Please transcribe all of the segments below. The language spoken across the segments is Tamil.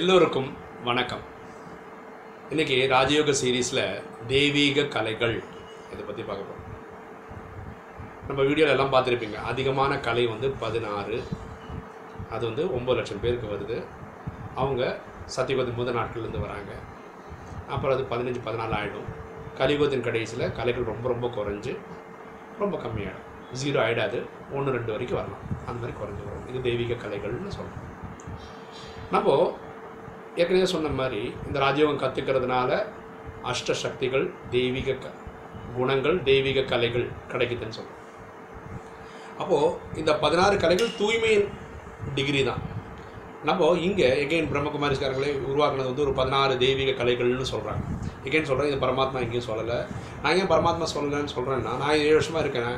எல்லோருக்கும் வணக்கம். இன்னைக்கு ராஜயோக சீரீஸில் தெய்வீக கலைகள் இதை பற்றி பார்க்க போகிறோம் நம்ம வீடியோவில் எல்லாம் பார்த்துருப்பீங்க. அதிகமான கலை வந்து பதினாறு அது வந்து ஒம்பது லட்சம் பேருக்கு வருது. அவங்க சத்தியபதி முதல் நாட்கள்லேருந்து வராங்க. அப்புறம் அது பதினஞ்சு பதினாலு ஆகிடும் கலியுகத்தின் கடைசியில் கலைகள் ரொம்ப ரொம்ப குறைஞ்சு ரொம்ப கம்மியாகிடும் ஜீரோ ஆகிடாது ஒன்று ரெண்டு வரைக்கும் வரலாம். அந்த மாதிரி குறைஞ்சி வரும். இது தெய்வீக கலைகள்னு சொல்கிறோம் நம்ம ஏற்கனவே சொன்ன மாதிரி இந்த ராஜயோகம் கற்றுக்கிறதுனால அஷ்ட சக்திகள் தெய்வீக க குணங்கள் தெய்வீக கலைகள் கிடைக்குதுன்னு சொல்கிறோம் அப்போது இந்த பதினாறு கலைகள் தூய்மையின் டிகிரி தான். நம்ம இங்கே எகெயின் பிரம்மகுமாரிஸ்காரங்களே உருவாக்குனது வந்து ஒரு பதினாறு தெய்வீக கலைகள்னு சொல்கிறாங்க எகெயின் சொல்கிறேன் இது பரமாத்மா எங்கேயும் சொல்லலை. நான் ஏன் பரமாத்மா சொல்லலைன்னு சொல்கிறேன்னா நான் ஏழு வருஷமாக இருக்கேன்.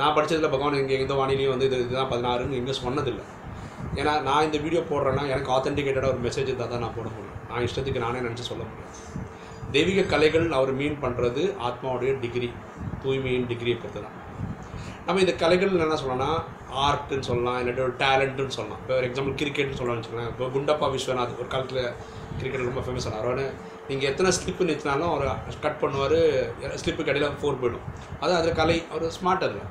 நான் படித்ததில் பகவான் இங்கே எந்த வானிலையும் வந்து இது இதுதான் பதினாறுன்னு எங்கேயும் சொன்னதில்லை. ஏன்னா நான் இந்த வீடியோ போடுறேன்னா எனக்கு ஆத்தென்டிகேட்டடாக ஒரு மெசேஜ் இருந்தால் தான் நான் போட முடியும். நான் இஷ்டத்துக்கு நானே நினச்சி சொல்ல முடியும். தெய்வீக கலைகள் அவர் மீன் பண்ணுறது ஆத்மாவுடைய டிகிரி தூய்மையின் டிகிரியை பொறுத்து தான் நம்ம இந்த கலைகள் என்ன சொல்லலாம்னா ஆர்ட்டுன்னு சொல்லலாம் இல்லாட்டி ஒரு டேலண்ட்டுன்னு சொல்லலாம். இப்போ ஒரு எக்ஸாம்பிள் கிரிக்கெட்னு சொல்லலாம்னு வச்சுக்கலாம் இப்போ குண்டப்பா விஸ்வநாத் ஒரு காலத்தில் கிரிக்கெட் ரொம்ப ஃபேமஸ் ஆனார். அவர் நீங்கள் எத்தனை ஸ்லிப்பு நிறுத்தினாலும் அவர் கட் பண்ணுவார் ஸ்லிப்புக்கு இடையில ஃபோர் போயிடும். அது அதில் கலை அவர் ஸ்மார்ட் அதில்.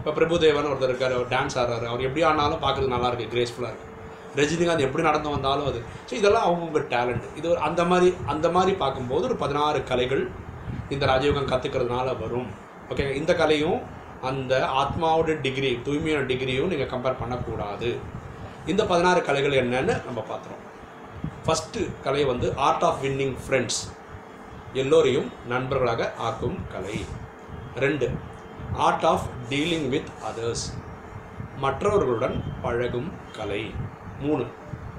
இப்போ பிரபுதேவன் ஒருத்தர் இருக்கார் அவர் டான்ஸ் ஆடுறாரு. அவர் எப்படி ஆனாலும் பார்க்குறது நல்லா இருக்குது கிரேஸ்ஃபுல்லாக இருக்குது ரஜினிகாந்த் எப்படி நடந்து வந்தாலும் அது. ஸோ இதெல்லாம் அவங்கவுங்க டேலண்ட் இது ஒரு அந்த மாதிரி அந்த மாதிரி பார்க்கும்போது ஒரு பதினாறு கலைகள் இந்த ராஜயோகம் கற்றுக்கிறதுனால வரும். ஓகே இந்த கலையும் அந்த ஆத்மாவோட டிகிரி தூய்மையான டிகிரியும் நீங்கள் கம்பேர் பண்ணக்கூடாது. இந்த பதினாறு கலைகள் என்னன்னு நம்ம பார்த்துறோம். ஃபஸ்ட்டு கலை வந்து ஆர்ட் ஆஃப் வின்னிங் ஃப்ரெண்ட்ஸ் எல்லோரையும் நண்பர்களாக ஆக்கும் கலை. ரெண்டு art of dealing with others மற்றவர்களுடன் பழகும் கலை. மூணு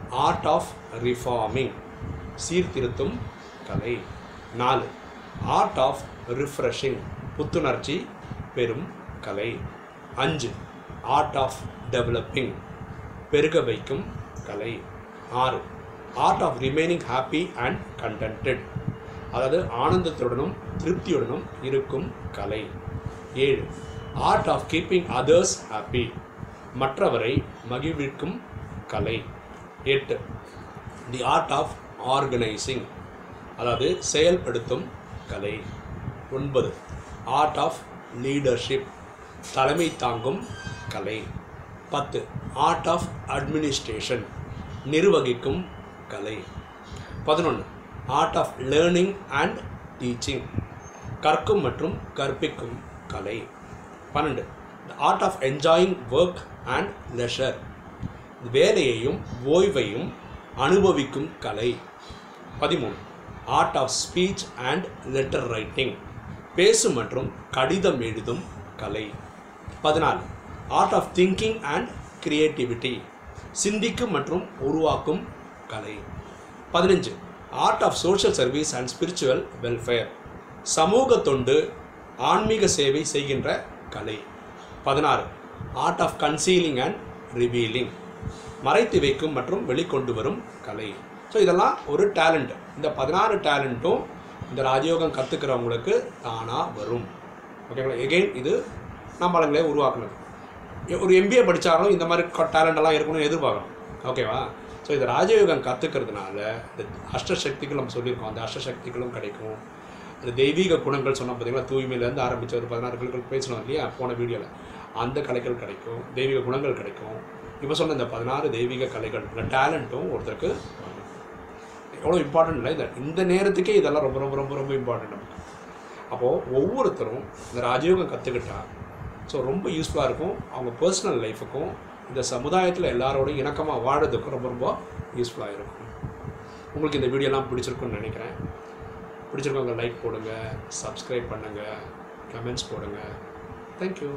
ஆர்ட் ஆஃப் ரிஃபார்மிங் சீர்திருத்தும் கலை. நாலு ஆர்ட் ஆஃப் ரிஃப்ரெஷிங் புத்துணர்ச்சி பெறும் கலை. அஞ்சு ஆர்ட் ஆஃப் டெவலப்பிங் பெருக வைக்கும் கலை. ஆறு art of remaining happy and contented அதாவது ஆனந்தத்துடனும் திருப்தியுடனும் இருக்கும் கலை. ஏழு. Art of keeping others happy மற்றவரை மகிழ்விக்கும் கலை. எட்டு. தி ஆர்ட் ஆஃப் ஆர்கனைசிங் அதாவது செயல்படுத்தும் கலை. ஒன்பது. ஆர்ட் ஆஃப் லீடர்ஷிப் தலைமை தாங்கும் கலை. பத்து. ஆர்ட் ஆஃப் அட்மினிஸ்ட்ரேஷன் நிர்வகிக்கும் கலை. பதினொன்று art of learning and teaching கற்கும் மற்றும் கற்பிக்கும் கலை. பன்னெண்டு. The art of enjoying work and leisure வேலையையும் ஓய்வையும் அனுபவிக்கும் கலை. பதிமூணு. Art of speech and letter writing பேசும் மற்றும் கடிதம் எழுதும் கலை. பதினாலு. Art of thinking and creativity சிந்திக்கும் மற்றும் உருவாக்கும் கலை. பதினஞ்சு. Art of social service and spiritual welfare சமூக தொண்டு ஆன்மீக சேவை செய்கின்ற கலை. பதினாறு. Art of concealing and revealing மறைத்து வைக்கும் மற்றும் வெளிக்கொண்டு வரும் கலை. ஸோ இதெல்லாம் ஒரு டேலண்ட் இந்த பதினாறு டேலண்ட்டும் இந்த ராஜயோகம் கற்றுக்கிறவங்களுக்கு தானாக வரும். ஓகேங்களா எகெயின் இது நம்மளங்களே உருவாக்கணும். ஒரு எம்பிஏ படித்தாலும் இந்த மாதிரி டேலண்டெல்லாம் இருக்கணும்னு எதிர்பார்க்கணும். ஓகேவா ஸோ இந்த ராஜயோகம் கற்றுக்கிறதுனால இந்த அஷ்டசக்திகள் நம்ம சொல்லியிருக்கோம். அந்த அஷ்டசக்திகளும் கிடைக்கும். இந்த தெய்வீக குணங்கள் சொன்னால் பார்த்தீங்களா? தூய்மையிலேருந்து ஆரம்பித்த ஒரு பதினாறு கலைகள் பேசணும் இல்லையா? போன வீடியோவில் அந்த கலைகள் கிடைக்கும் தெய்வீக குணங்கள் கிடைக்கும். இப்போ சொன்ன இந்த பதினாறு தெய்வீக கலைகள் இந்த டேலண்ட்டும் ஒருத்தருக்கு வரும். எவ்வளோ இம்பார்ட்டன்ட் இல்லை. இந்த இந்த நேரத்துக்கே இதெல்லாம் ரொம்ப ரொம்ப ரொம்ப ரொம்ப இம்பார்ட்டன்ட் நமக்கு. அப்போது ஒவ்வொருத்தரும் இந்த ராஜயோகம் கற்றுக்கிட்டா ஸோ ரொம்ப யூஸ்ஃபுல்லாக இருக்கும். அவங்க பர்சனல் லைஃபுக்கும் இந்த சமுதாயத்தில் எல்லாரோடையும் இணக்கமாக வாழறதுக்கும் ரொம்ப ரொம்ப யூஸ்ஃபுல்லாக இருக்கும். உங்களுக்கு இந்த வீடியோலாம் பிடிச்சிருக்குன்னு நினைக்கிறேன். பிடிச்சிருக்கவங்க லைக் போடுங்கள் சப்ஸ்கிரைப் பண்ணுங்கள் கமெண்ட்ஸ் போடுங்கள் தேங்க்யூ